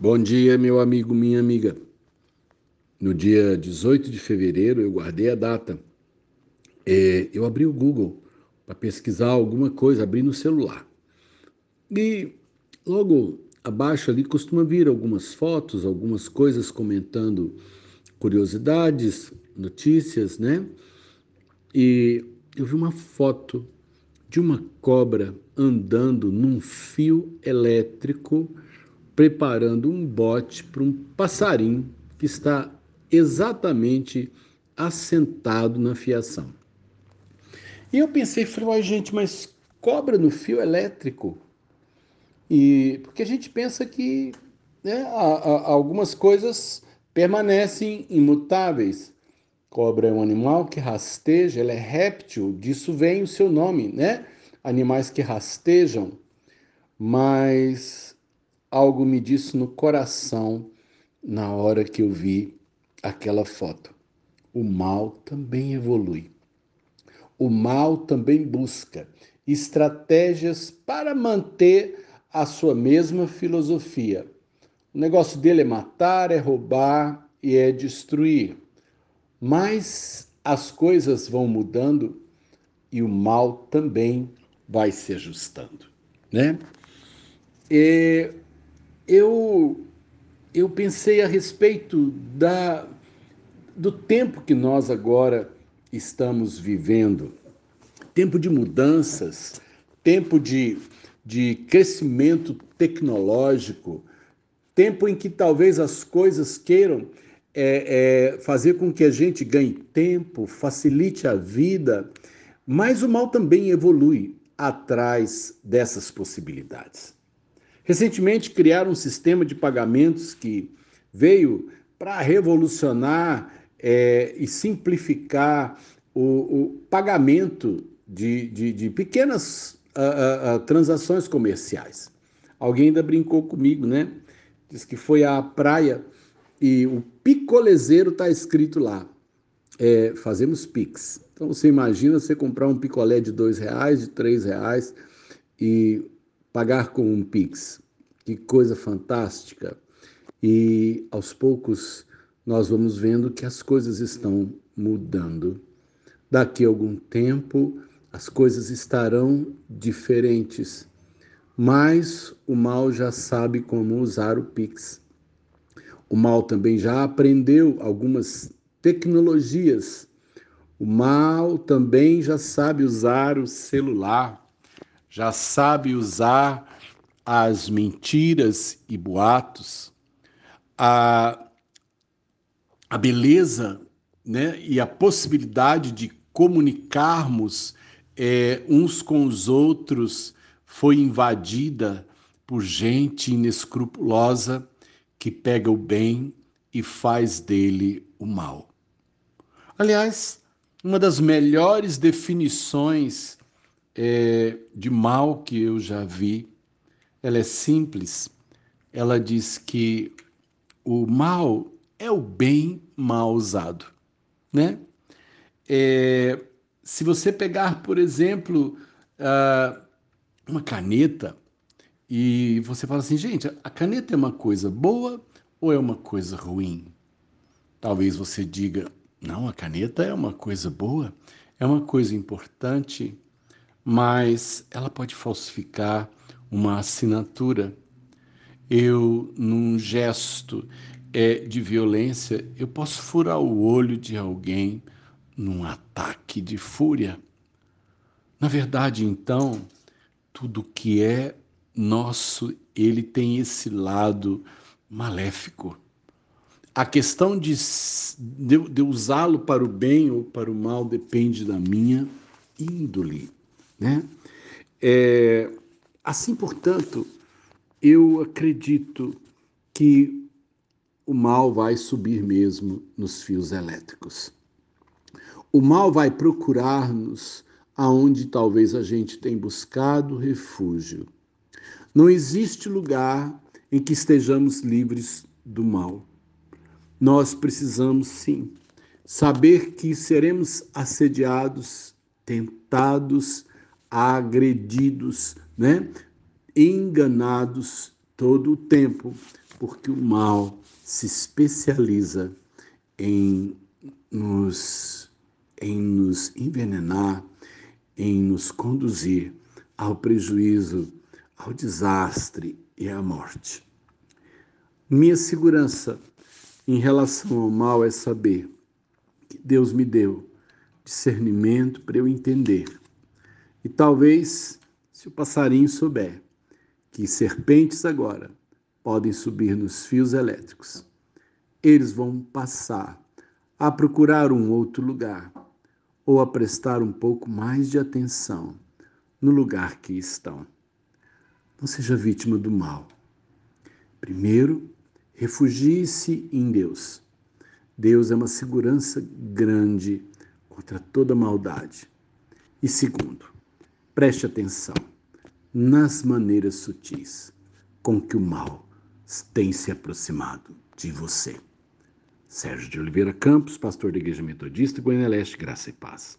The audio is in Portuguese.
Bom dia, meu amigo, minha amiga. No dia 18 de fevereiro, eu guardei a data. É, eu abri o Google para pesquisar alguma coisa, abri no celular. E logo abaixo ali costuma vir algumas fotos, algumas coisas comentando curiosidades, notícias, né? E eu vi uma foto de uma cobra andando num fio elétrico preparando um bote para um passarinho que está exatamente assentado na fiação. E eu pensei, falei, gente, mas cobra no fio elétrico? E porque a gente pensa que né, algumas coisas permanecem imutáveis. Cobra é um animal que rasteja, ela é réptil, disso vem o seu nome, né? Animais que rastejam. Mas algo me disse no coração na hora que eu vi aquela foto. O mal também evolui. O mal também busca estratégias para manter a sua mesma filosofia. O negócio dele é matar, é roubar e é destruir. Mas as coisas vão mudando e o mal também vai se ajustando, né? E eu, eu pensei a respeito da, do tempo que nós agora estamos vivendo tempo de mudanças, tempo de, de crescimento tecnológico, tempo em que talvez as coisas queiram é, é, fazer com que a gente ganhe tempo, facilite a vida, mas o mal também evolui atrás dessas possibilidades. Recentemente criaram um sistema de pagamentos que veio para revolucionar é, e simplificar o, o pagamento de, de, de pequenas uh, uh, transações comerciais. Alguém ainda brincou comigo, né? Diz que foi à praia e o picolezeiro está escrito lá. É, fazemos Pix. Então você imagina você comprar um picolé de dois reais, de três reais e pagar com um Pix. Que coisa fantástica! E aos poucos nós vamos vendo que as coisas estão mudando. Daqui a algum tempo as coisas estarão diferentes, mas o mal já sabe como usar o Pix. O mal também já aprendeu algumas tecnologias. O mal também já sabe usar o celular já sabe usar as mentiras e boatos, a, a beleza né, e a possibilidade de comunicarmos é, uns com os outros foi invadida por gente inescrupulosa que pega o bem e faz dele o mal. Aliás, uma das melhores definições é, de mal que eu já vi, ela é simples. Ela diz que o mal é o bem mal usado, né? É, se você pegar, por exemplo, uh, uma caneta e você fala assim, gente, a caneta é uma coisa boa ou é uma coisa ruim? Talvez você diga, não, a caneta é uma coisa boa, é uma coisa importante, mas ela pode falsificar uma assinatura. Eu, num gesto é, de violência, eu posso furar o olho de alguém num ataque de fúria. Na verdade, então, tudo que é nosso, ele tem esse lado maléfico. A questão de, de, de usá-lo para o bem ou para o mal depende da minha índole. Né? É, assim, portanto, eu acredito que o mal vai subir mesmo nos fios elétricos. O mal vai procurar-nos aonde talvez a gente tenha buscado refúgio. Não existe lugar em que estejamos livres do mal. Nós precisamos, sim, saber que seremos assediados, tentados, agredidos, né? enganados todo o tempo porque o mal se especializa em nos, em nos envenenar, em nos conduzir ao prejuízo, ao desastre e à morte. Minha segurança em relação ao mal é saber que Deus me deu discernimento para eu entender. E talvez, se o passarinho souber que serpentes agora podem subir nos fios elétricos, eles vão passar a procurar um outro lugar ou a prestar um pouco mais de atenção no lugar que estão. Não seja vítima do mal. Primeiro, refugie-se em Deus. Deus é uma segurança grande contra toda maldade. E segundo, preste atenção nas maneiras sutis com que o mal tem se aproximado de você. Sérgio de Oliveira Campos, pastor da Igreja Metodista, Goiânia Leste, Graça e Paz.